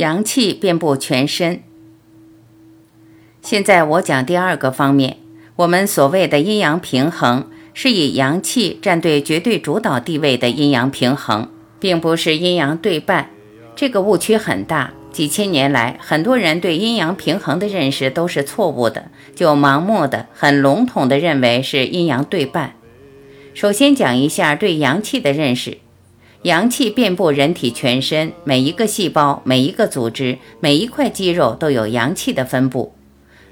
阳气遍布全身。现在我讲第二个方面，我们所谓的阴阳平衡，是以阳气占对绝对主导地位的阴阳平衡，并不是阴阳对半。这个误区很大，几千年来，很多人对阴阳平衡的认识都是错误的，就盲目的、很笼统的认为是阴阳对半。首先讲一下对阳气的认识。阳气遍布人体全身，每一个细胞、每一个组织、每一块肌肉都有阳气的分布。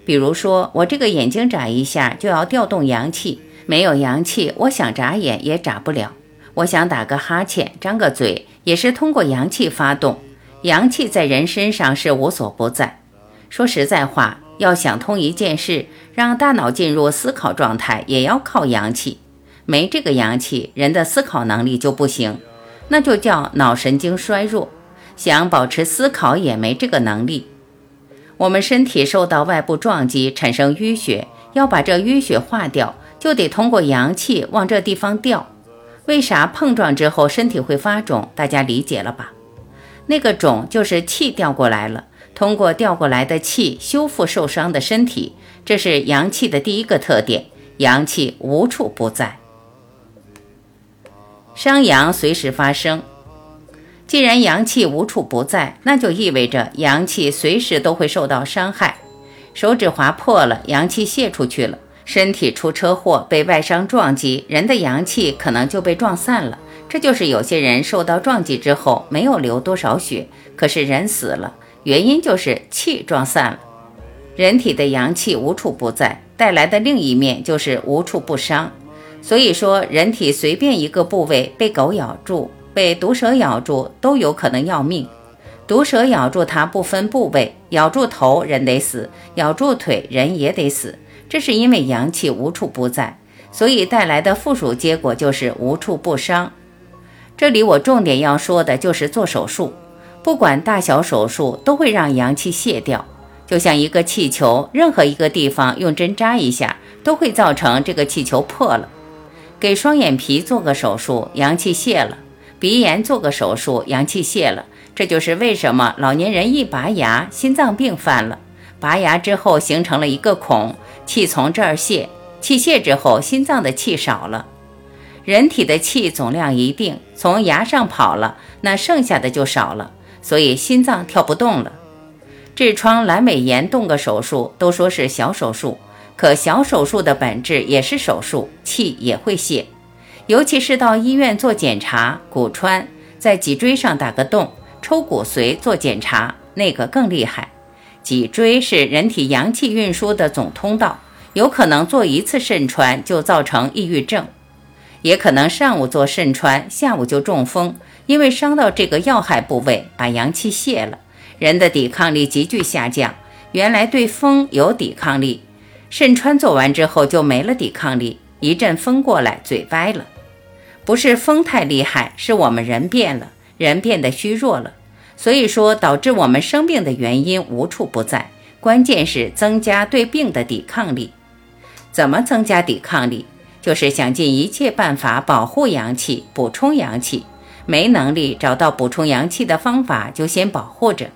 比如说，我这个眼睛眨一下就要调动阳气，没有阳气，我想眨眼也眨不了。我想打个哈欠、张个嘴，也是通过阳气发动。阳气在人身上是无所不在。说实在话，要想通一件事，让大脑进入思考状态，也要靠阳气。没这个阳气，人的思考能力就不行。那就叫脑神经衰弱，想保持思考也没这个能力。我们身体受到外部撞击产生淤血，要把这淤血化掉，就得通过阳气往这地方调。为啥碰撞之后身体会发肿？大家理解了吧？那个肿就是气调过来了，通过调过来的气修复受伤的身体，这是阳气的第一个特点。阳气无处不在。伤阳随时发生，既然阳气无处不在，那就意味着阳气随时都会受到伤害。手指划破了，阳气泄出去了；身体出车祸被外伤撞击，人的阳气可能就被撞散了。这就是有些人受到撞击之后没有流多少血，可是人死了，原因就是气撞散了。人体的阳气无处不在，带来的另一面就是无处不伤。所以说，人体随便一个部位被狗咬住、被毒蛇咬住，都有可能要命。毒蛇咬住它不分部位，咬住头人得死，咬住腿人也得死。这是因为阳气无处不在，所以带来的附属结果就是无处不伤。这里我重点要说的就是做手术，不管大小手术都会让阳气泄掉。就像一个气球，任何一个地方用针扎一下，都会造成这个气球破了。给双眼皮做个手术，阳气泄了；鼻炎做个手术，阳气泄了。这就是为什么老年人一拔牙，心脏病犯了。拔牙之后形成了一个孔，气从这儿泄，气泄之后，心脏的气少了。人体的气总量一定，从牙上跑了，那剩下的就少了，所以心脏跳不动了。痔疮、阑尾炎动个手术，都说是小手术。可小手术的本质也是手术，气也会泄。尤其是到医院做检查，骨穿，在脊椎上打个洞，抽骨髓做检查，那个更厉害。脊椎是人体阳气运输的总通道，有可能做一次肾穿就造成抑郁症，也可能上午做肾穿，下午就中风，因为伤到这个要害部位，把阳气泄了，人的抵抗力急剧下降。原来对风有抵抗力。肾穿做完之后就没了抵抗力，一阵风过来嘴歪了，不是风太厉害，是我们人变了，人变得虚弱了。所以说导致我们生病的原因无处不在，关键是增加对病的抵抗力。怎么增加抵抗力？就是想尽一切办法保护阳气，补充阳气。没能力找到补充阳气的方法，就先保护着。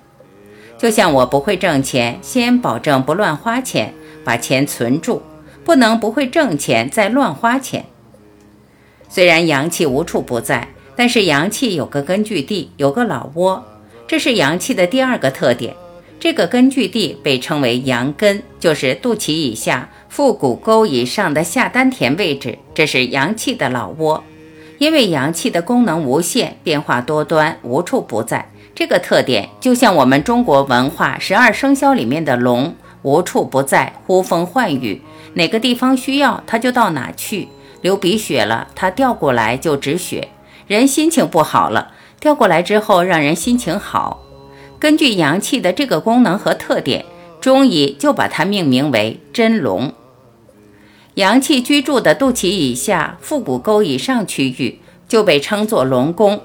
就像我不会挣钱，先保证不乱花钱。把钱存住，不能不会挣钱再乱花钱。虽然阳气无处不在，但是阳气有个根据地，有个老窝，这是阳气的第二个特点。这个根据地被称为阳根，就是肚脐以下、腹股沟以上的下丹田位置，这是阳气的老窝。因为阳气的功能无限，变化多端，无处不在。这个特点就像我们中国文化十二生肖里面的龙。无处不在，呼风唤雨，哪个地方需要他就到哪去。流鼻血了，他调过来就止血。人心情不好了，调过来之后让人心情好。根据阳气的这个功能和特点，中医就把它命名为真龙。阳气居住的肚脐以下、腹股沟以上区域就被称作龙宫，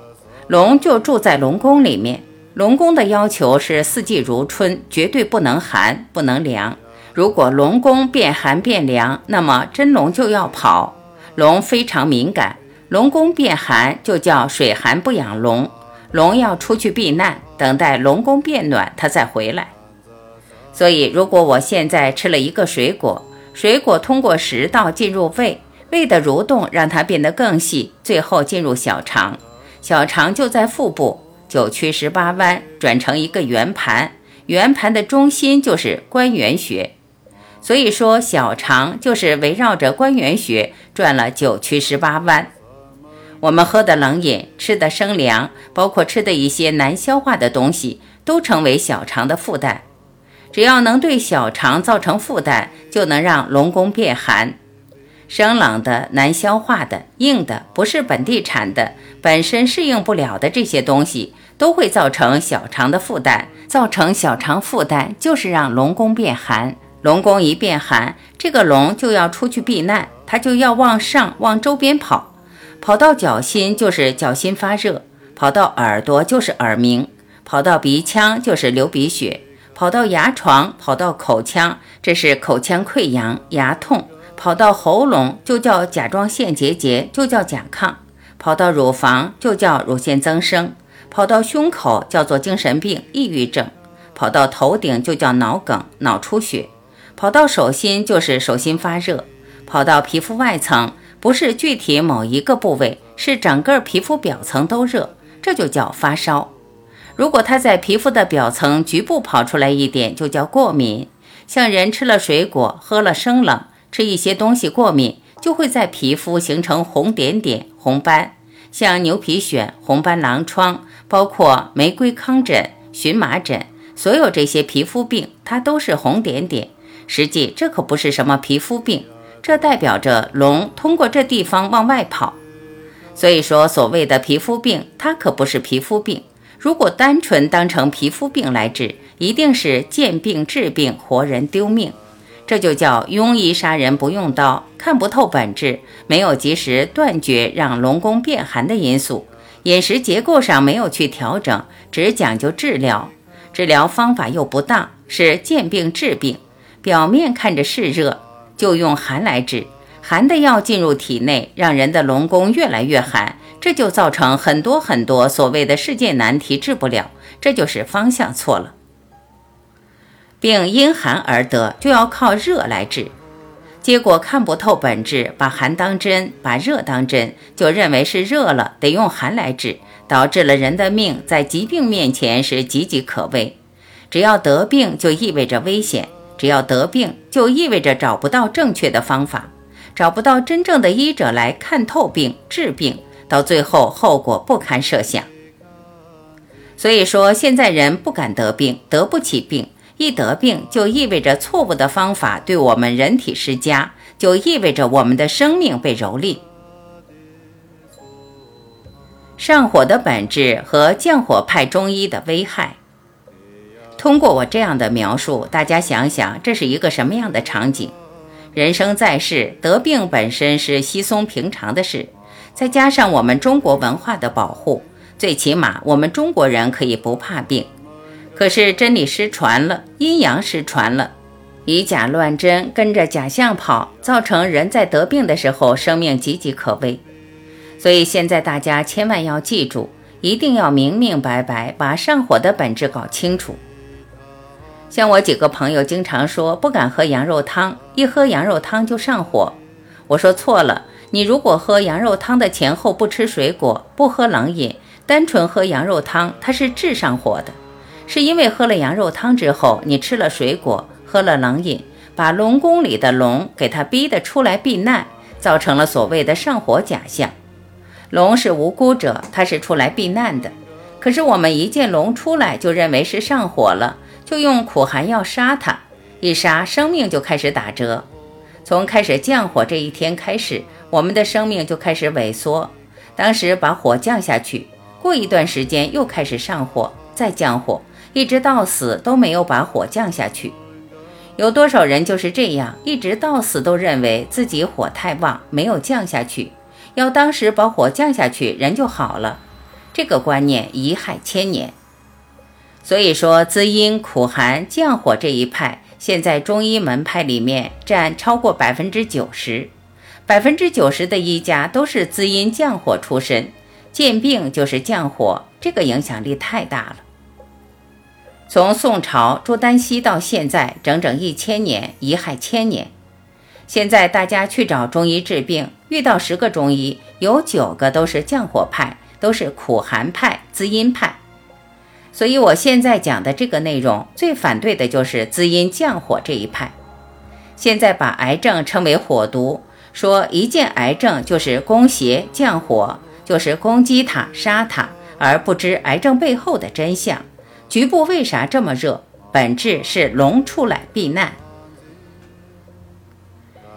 龙就住在龙宫里面。龙宫的要求是四季如春，绝对不能寒，不能凉。如果龙宫变寒变凉，那么真龙就要跑。龙非常敏感，龙宫变寒就叫水寒不养龙，龙要出去避难。等待龙宫变暖，它再回来。所以，如果我现在吃了一个水果，水果通过食道进入胃，胃的蠕动让它变得更细，最后进入小肠，小肠就在腹部九曲十八弯转成一个圆盘，圆盘的中心就是关元穴。所以说，小肠就是围绕着关元穴转了九曲十八弯。我们喝的冷饮、吃的生凉，包括吃的一些难消化的东西，都成为小肠的负担。只要能对小肠造成负担，就能让龙宫变寒。生冷的、难消化的、硬的、不是本地产的、本身适应不了的这些东西，都会造成小肠的负担。造成小肠负担，就是让龙宫变寒。龙宫一变寒，这个龙就要出去避难，它就要往上往周边跑。跑到脚心就是脚心发热，跑到耳朵就是耳鸣，跑到鼻腔就是流鼻血，跑到牙床，跑到口腔，这是口腔溃疡、牙痛；跑到喉咙就叫甲状腺结节，就叫甲亢；跑到乳房就叫乳腺增生；跑到胸口叫做精神病、抑郁症；跑到头顶就叫脑梗、脑出血；跑到手心就是手心发热；跑到皮肤外层。不是具体某一个部位，是整个皮肤表层都热，这就叫发烧。如果它在皮肤的表层局部跑出来一点，就叫过敏。像人吃了水果、喝了生冷、吃一些东西过敏，就会在皮肤形成红点点、红斑。像牛皮癣、红斑狼疮，包括玫瑰糠疹、荨麻疹，所有这些皮肤病，它都是红点点。实际这可不是什么皮肤病。这代表着龙通过这地方往外跑，所以说所谓的皮肤病，它可不是皮肤病。如果单纯当成皮肤病来治，一定是见病治病，活人丢命。这就叫庸医杀人不用刀，看不透本质，没有及时断绝让龙宫变寒的因素，饮食结构上没有去调整，只讲究治疗，治疗方法又不当，是见病治病，表面看着是热。就用寒来治，寒的药进入体内，让人的龙宫越来越寒，这就造成很多很多所谓的世界难题治不了，这就是方向错了。病因寒而得，就要靠热来治，结果看不透本质，把寒当真，把热当真，就认为是热了，得用寒来治，导致了人的命在疾病面前是岌岌可危。只要得病，就意味着危险。只要得病，就意味着找不到正确的方法，找不到真正的医者来看透病治病，到最后后果不堪设想。所以说，现在人不敢得病，得不起病，一得病就意味着错误的方法对我们人体施加，就意味着我们的生命被蹂躏。上火的本质和降火派中医的危害。通过我这样的描述，大家想想，这是一个什么样的场景？人生在世，得病本身是稀松平常的事，再加上我们中国文化的保护，最起码我们中国人可以不怕病。可是真理失传了，阴阳失传了，以假乱真，跟着假象跑，造成人在得病的时候生命岌岌可危。所以现在大家千万要记住，一定要明明白白把上火的本质搞清楚。像我几个朋友经常说不敢喝羊肉汤，一喝羊肉汤就上火。我说错了，你如果喝羊肉汤的前后不吃水果，不喝冷饮，单纯喝羊肉汤，它是治上火的，是因为喝了羊肉汤之后，你吃了水果，喝了冷饮，把龙宫里的龙给它逼得出来避难，造成了所谓的上火假象。龙是无辜者，它是出来避难的，可是我们一见龙出来，就认为是上火了。就用苦寒药杀它，一杀生命就开始打折。从开始降火这一天开始，我们的生命就开始萎缩。当时把火降下去，过一段时间又开始上火，再降火，一直到死都没有把火降下去。有多少人就是这样，一直到死都认为自己火太旺，没有降下去。要当时把火降下去，人就好了。这个观念贻害千年。所以说，滋阴苦寒降火这一派，现在中医门派里面占超过百分之九十，百分之九十的医家都是滋阴降火出身，见病就是降火，这个影响力太大了。从宋朝朱丹溪到现在，整整一千年，遗害千年。现在大家去找中医治病，遇到十个中医，有九个都是降火派，都是苦寒派、滋阴派。所以我现在讲的这个内容，最反对的就是滋阴降火这一派。现在把癌症称为火毒，说一见癌症就是攻邪降火，就是攻击它、杀它，而不知癌症背后的真相。局部为啥这么热？本质是龙出来避难。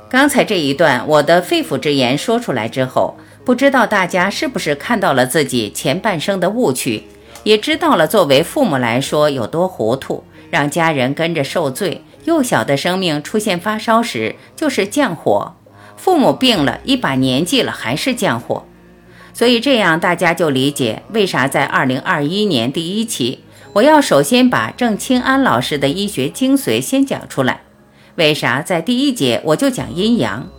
刚才这一段我的肺腑之言说出来之后，不知道大家是不是看到了自己前半生的误区，也知道了作为父母来说有多糊涂，让家人跟着受罪。幼小的生命出现发烧时就是降火，父母病了一把年纪了还是降火，所以这样大家就理解为啥在二零二一年第一期，我要首先把郑清安老师的医学精髓先讲出来。为啥在第一节我就讲阴阳？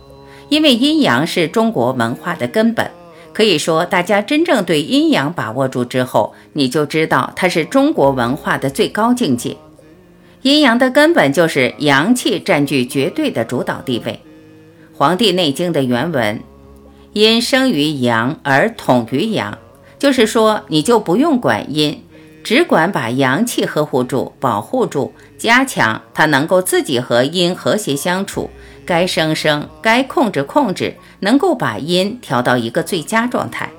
因为阴阳是中国文化的根本。可以说，大家真正对阴阳把握住之后，你就知道它是中国文化的最高境界。阴阳的根本就是阳气占据绝对的主导地位。《黄帝内经》的原文：“阴生于阳而统于阳”，就是说，你就不用管阴。只管把阳气呵护住、保护住、加强，它能够自己和阴和谐相处，该生生，该控制控制，能够把阴调到一个最佳状态。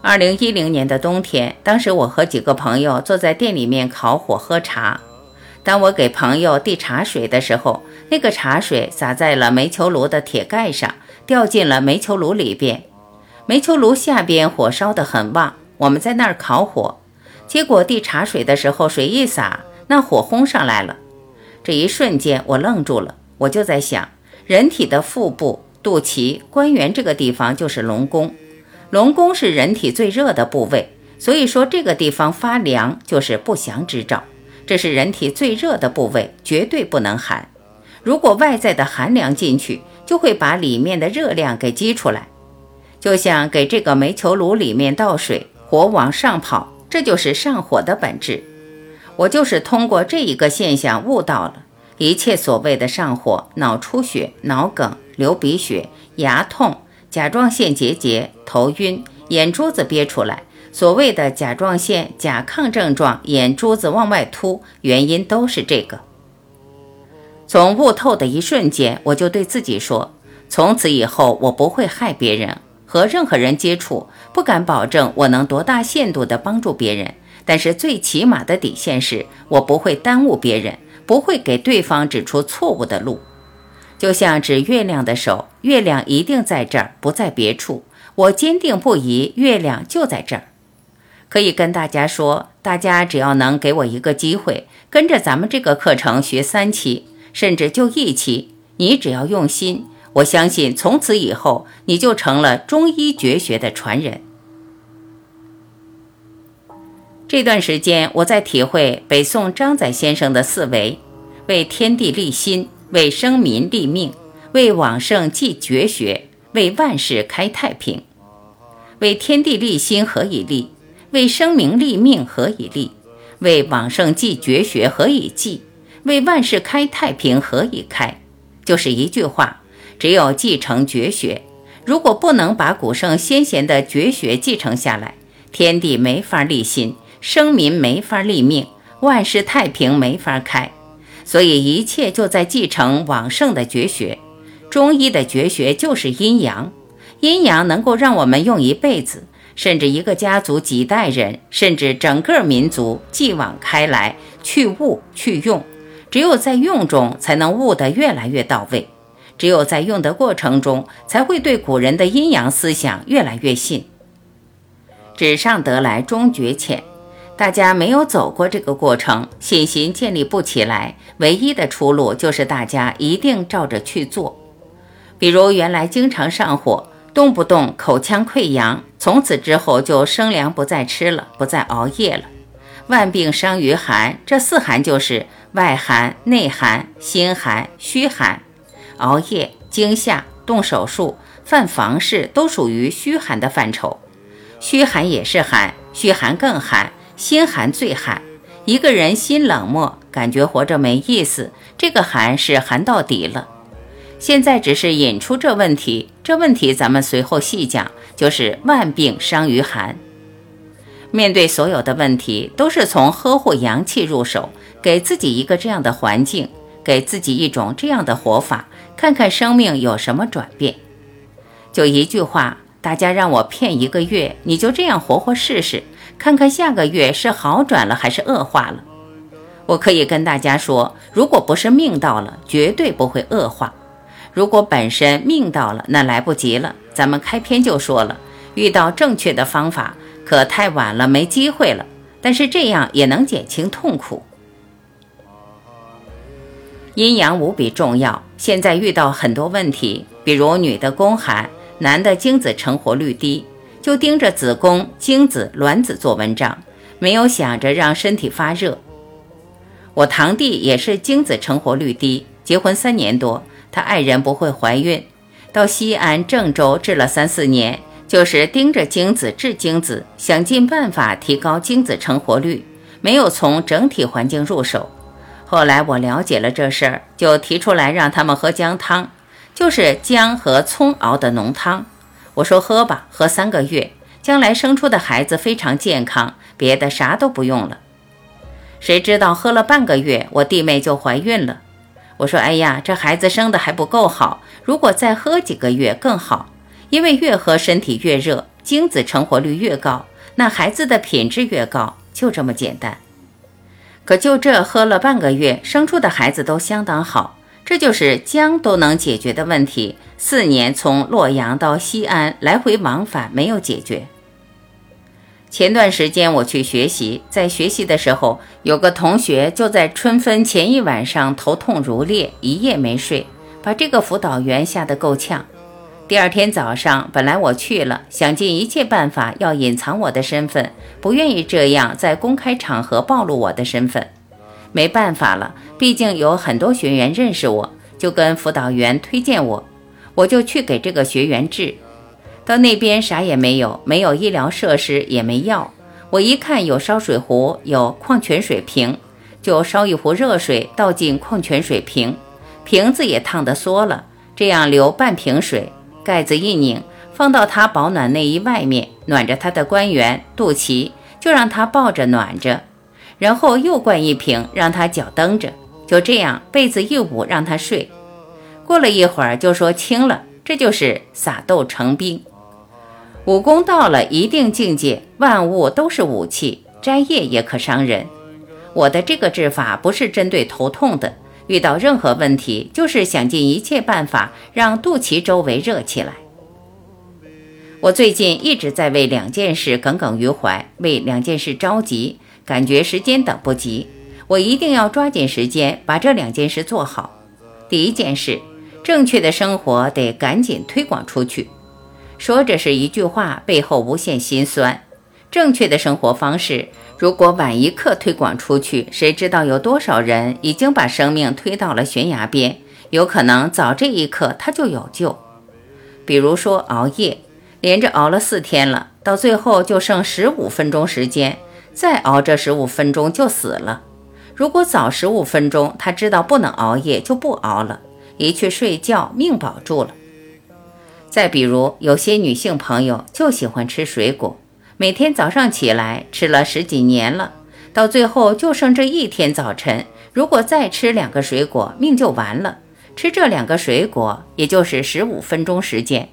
二零一零年的冬天，当时我和几个朋友坐在店里面烤火喝茶，当我给朋友递茶水的时候，那个茶水洒在了煤球炉的铁盖上，掉进了煤球炉里边，煤球炉下边火烧得很旺。我们在那儿烤火，结果递茶水的时候，水一洒，那火轰上来了。这一瞬间，我愣住了。我就在想，人体的腹部、肚脐、关元这个地方就是龙宫，龙宫是人体最热的部位，所以说这个地方发凉就是不祥之兆。这是人体最热的部位，绝对不能寒。如果外在的寒凉进去，就会把里面的热量给激出来，就像给这个煤球炉里面倒水。火往上跑，这就是上火的本质。我就是通过这一个现象悟到了，一切所谓的上火、脑出血、脑梗、流鼻血、牙痛、甲状腺结节、头晕、眼珠子憋出来，所谓的甲状腺甲亢症状、眼珠子往外凸，原因都是这个。从悟透的一瞬间，我就对自己说：从此以后，我不会害别人。和任何人接触，不敢保证我能多大限度地帮助别人，但是最起码的底线是我不会耽误别人，不会给对方指出错误的路。就像指月亮的手，月亮一定在这儿，不在别处。我坚定不移，月亮就在这儿。可以跟大家说，大家只要能给我一个机会，跟着咱们这个课程学三期，甚至就一期，你只要用心。我相信，从此以后，你就成了中医绝学的传人。这段时间，我在体会北宋张载先生的四维：为天地立心，为生民立命，为往圣继绝学，为万世开太平。为天地立心何以立？为生民立命何以立？为往圣继绝学何以继？为万世开太平何以开？就是一句话。只有继承绝学，如果不能把古圣先贤的绝学继承下来，天地没法立心，生民没法立命，万事太平没法开。所以一切就在继承往圣的绝学。中医的绝学就是阴阳，阴阳能够让我们用一辈子，甚至一个家族几代人，甚至整个民族继往开来，去悟去用。只有在用中，才能悟得越来越到位。只有在用的过程中，才会对古人的阴阳思想越来越信。纸上得来终觉浅，大家没有走过这个过程，信心建立不起来。唯一的出路就是大家一定照着去做。比如原来经常上火，动不动口腔溃疡，从此之后就生凉不再吃了，不再熬夜了。万病伤于寒，这四寒就是外寒、内寒、心寒、虚寒。熬夜、惊吓、动手术、犯房事，都属于虚寒的范畴。虚寒也是寒，虚寒更寒，心寒最寒。一个人心冷漠，感觉活着没意思，这个寒是寒到底了。现在只是引出这问题，这问题咱们随后细讲。就是万病伤于寒。面对所有的问题，都是从呵护阳气入手，给自己一个这样的环境，给自己一种这样的活法，看看生命有什么转变。就一句话，大家让我骗一个月，你就这样活活试试，看看下个月是好转了还是恶化了。我可以跟大家说，如果不是命到了，绝对不会恶化。如果本身命到了，那来不及了。咱们开篇就说了，遇到正确的方法，可太晚了，没机会了。但是这样也能减轻痛苦。阴阳无比重要。现在遇到很多问题，比如女的宫寒，男的精子成活率低，就盯着子宫、精子、卵子做文章，没有想着让身体发热。我堂弟也是精子成活率低，结婚三年多。他爱人不会怀孕，到西安、郑州治了三四年，就是盯着精子治精子，想尽办法提高精子成活率，没有从整体环境入手。后来我了解了这事儿，就提出来让他们喝姜汤，就是姜和葱熬的浓汤。我说喝吧，喝三个月，将来生出的孩子非常健康，别的啥都不用了。谁知道喝了半个月，我弟妹就怀孕了。我说：“哎呀，这孩子生的还不够好，如果再喝几个月更好，因为越喝身体越热，精子成活率越高，那孩子的品质越高，就这么简单。可就这喝了半个月，生出的孩子都相当好，这就是姜都能解决的问题。四年从洛阳到西安来回往返没有解决。”前段时间我去学习，在学习的时候，有个同学就在春分前一晚上头痛如裂，一夜没睡，把这个辅导员吓得够呛。第二天早上，本来我去了，想尽一切办法要隐藏我的身份，不愿意这样在公开场合暴露我的身份。没办法了，毕竟有很多学员认识我，就跟辅导员推荐我，我就去给这个学员治。到那边啥也没有，没有医疗设施，也没药。我一看有烧水壶，有矿泉水瓶，就烧一壶热水倒进矿泉水瓶，瓶子也烫得缩了，这样留半瓶水，盖子一拧，放到他保暖内衣外面，暖着他的关元、肚脐，就让他抱着暖着，然后又灌一瓶，让他脚蹬着，就这样被子一捂让他睡。过了一会儿就说轻了，这就是撒豆成兵。武功到了一定境界，万物都是武器，摘叶也可伤人。我的这个治法不是针对头痛的，遇到任何问题，就是想尽一切办法让肚脐周围热起来。我最近一直在为两件事耿耿于怀，为两件事着急，感觉时间等不及，我一定要抓紧时间把这两件事做好。第一件事，正确的生活得赶紧推广出去。说着是一句话，背后无限心酸。正确的生活方式，如果晚一刻推广出去，谁知道有多少人已经把生命推到了悬崖边？有可能早这一刻他就有救。比如说熬夜，连着熬了四天了，到最后就剩十五分钟时间，再熬这十五分钟就死了。如果早十五分钟，他知道不能熬夜，就不熬了，一去睡觉，命保住了。再比如，有些女性朋友就喜欢吃水果，每天早上起来吃了十几年了，到最后就剩这一天早晨，如果再吃两个水果，命就完了。吃这两个水果，也就是十五分钟时间。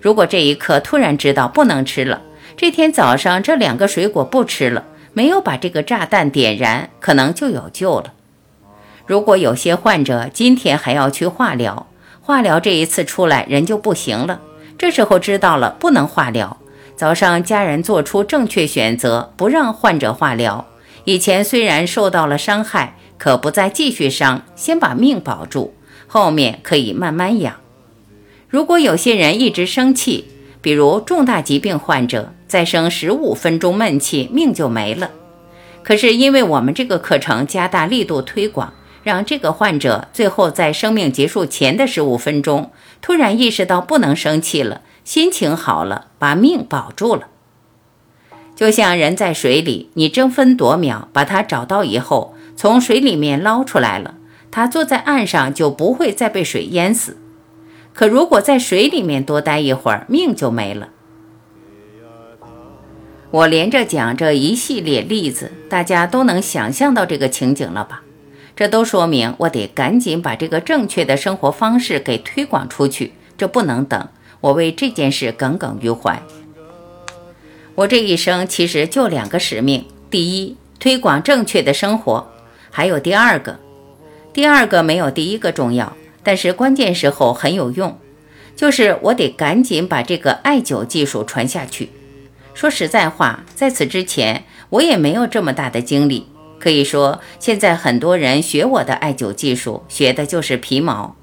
如果这一刻突然知道不能吃了，这天早上这两个水果不吃了，没有把这个炸弹点燃，可能就有救了。如果有些患者今天还要去化疗，化疗这一次出来人就不行了，这时候知道了不能化疗。早上家人做出正确选择，不让患者化疗。以前虽然受到了伤害，可不再继续伤，先把命保住，后面可以慢慢养。如果有些人一直生气，比如重大疾病患者，再生十五分钟闷气，命就没了。可是因为我们这个课程加大力度推广。让这个患者最后在生命结束前的十五分钟，突然意识到不能生气了，心情好了，把命保住了。就像人在水里，你争分夺秒把他找到以后，从水里面捞出来了，他坐在岸上就不会再被水淹死。可如果在水里面多待一会儿，命就没了。我连着讲这一系列例子，大家都能想象到这个情景了吧？这都说明我得赶紧把这个正确的生活方式给推广出去，这不能等。我为这件事耿耿于怀。我这一生其实就两个使命：第一，推广正确的生活；还有第二个。第二个没有第一个重要，但是关键时候很有用，就是我得赶紧把这个艾灸技术传下去。说实在话，在此之前我也没有这么大的精力。可以说，现在很多人学我的艾灸技术，学的就是皮毛。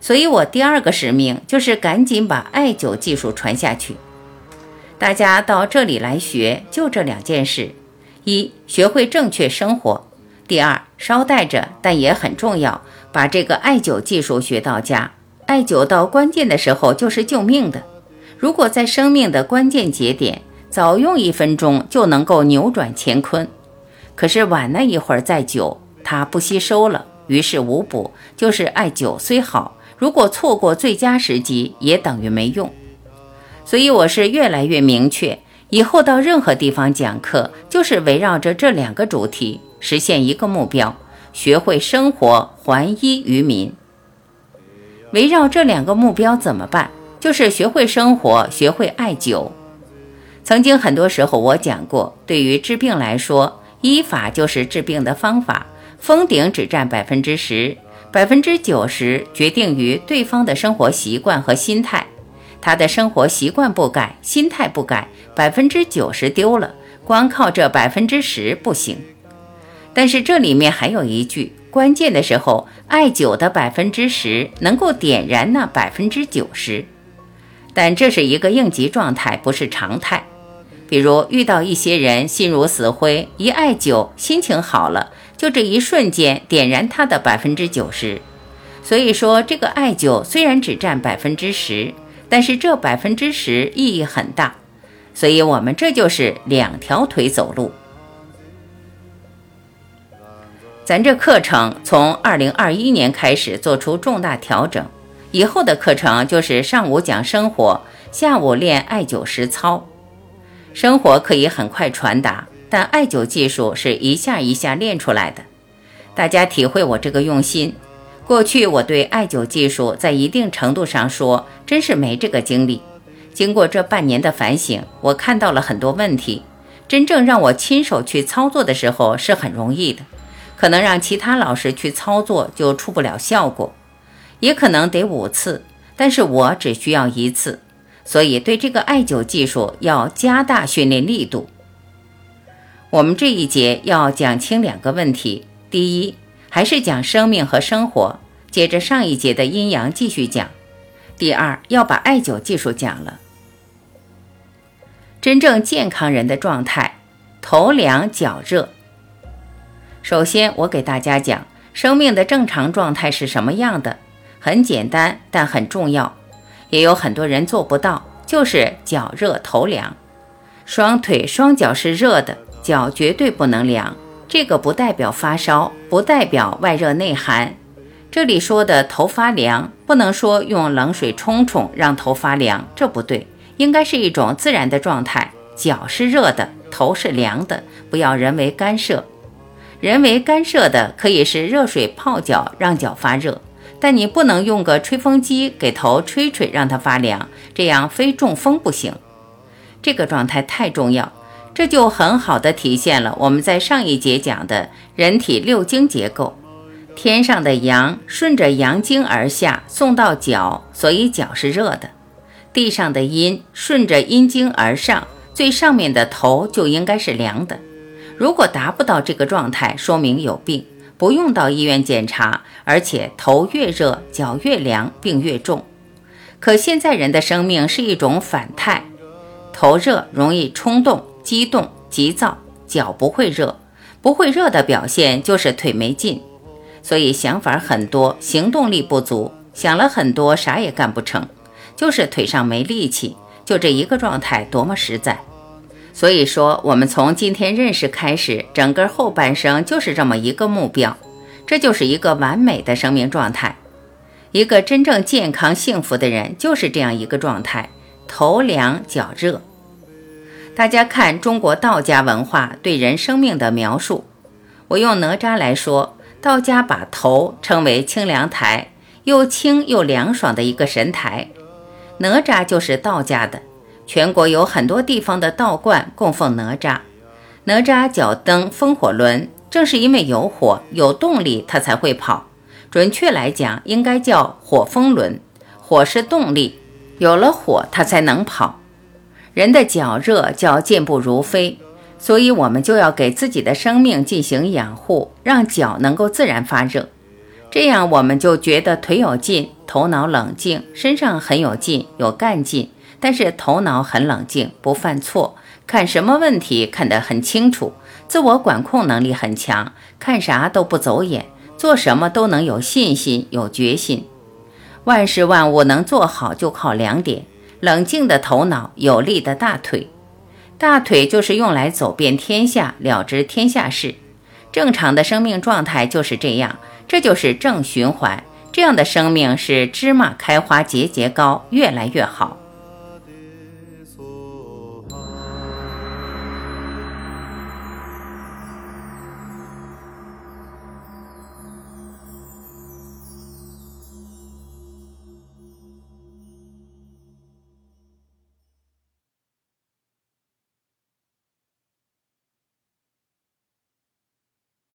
所以我第二个使命就是赶紧把艾灸技术传下去。大家到这里来学，就这两件事：一，学会正确生活；第二，捎带着，但也很重要，把这个艾灸技术学到家。艾灸到关键的时候就是救命的。如果在生命的关键节点，早用一分钟就能够扭转乾坤，可是晚那一会儿再灸，它不吸收了，于事无补。就是艾灸虽好，如果错过最佳时机，也等于没用。所以我是越来越明确，以后到任何地方讲课，就是围绕着这两个主题，实现一个目标：学会生活，还医于民。围绕这两个目标怎么办？就是学会生活，学会艾灸。曾经很多时候我讲过，对于治病来说，医法就是治病的方法，封顶只占百分之十，百分之九十决定于对方的生活习惯和心态。他的生活习惯不改，心态不改，百分之九十丢了，光靠这百分之十不行。但是这里面还有一句，关键的时候，艾灸的百分之十能够点燃那百分之九十，但这是一个应急状态，不是常态。比如遇到一些人心如死灰，一艾灸心情好了，就这一瞬间点燃他的百分之九十。所以说，这个艾灸虽然只占百分之十，但是这百分之十意义很大。所以我们这就是两条腿走路。咱这课程从二零二一年开始做出重大调整，以后的课程就是上午讲生活，下午练艾灸实操。生活可以很快传达，但艾灸技术是一下一下练出来的。大家体会我这个用心。过去我对艾灸技术在一定程度上说，真是没这个精力。经过这半年的反省，我看到了很多问题。真正让我亲手去操作的时候是很容易的，可能让其他老师去操作就出不了效果，也可能得五次，但是我只需要一次。所以，对这个艾灸技术要加大训练力度。我们这一节要讲清两个问题：第一，还是讲生命和生活，接着上一节的阴阳继续讲；第二，要把艾灸技术讲了。真正健康人的状态，头凉脚热。首先，我给大家讲生命的正常状态是什么样的，很简单，但很重要。也有很多人做不到，就是脚热头凉，双腿双脚是热的，脚绝对不能凉。这个不代表发烧，不代表外热内寒。这里说的头发凉，不能说用冷水冲冲让头发凉，这不对，应该是一种自然的状态。脚是热的，头是凉的，不要人为干涉。人为干涉的可以是热水泡脚让脚发热。但你不能用个吹风机给头吹吹，让它发凉，这样非中风不行。这个状态太重要，这就很好的体现了我们在上一节讲的人体六经结构。天上的阳顺着阳经而下，送到脚，所以脚是热的；地上的阴顺着阴经而上，最上面的头就应该是凉的。如果达不到这个状态，说明有病。不用到医院检查，而且头越热脚越凉，病越重。可现在人的生命是一种反态，头热容易冲动、激动、急躁，脚不会热，不会热的表现就是腿没劲，所以想法很多，行动力不足，想了很多，啥也干不成，就是腿上没力气，就这一个状态，多么实在。所以说，我们从今天认识开始，整个后半生就是这么一个目标，这就是一个完美的生命状态。一个真正健康幸福的人就是这样一个状态：头凉脚热。大家看中国道家文化对人生命的描述，我用哪吒来说，道家把头称为清凉台，又清又凉爽的一个神台。哪吒就是道家的。全国有很多地方的道观供奉哪吒，哪吒脚蹬风火轮，正是因为有火有动力，它才会跑。准确来讲，应该叫火风轮。火是动力，有了火，它才能跑。人的脚热叫健步如飞，所以我们就要给自己的生命进行养护，让脚能够自然发热，这样我们就觉得腿有劲，头脑冷静，身上很有劲，有干劲。但是头脑很冷静，不犯错，看什么问题看得很清楚，自我管控能力很强，看啥都不走眼，做什么都能有信心、有决心。万事万物能做好，就靠两点：冷静的头脑，有力的大腿。大腿就是用来走遍天下，了知天下事。正常的生命状态就是这样，这就是正循环。这样的生命是芝麻开花节节高，越来越好。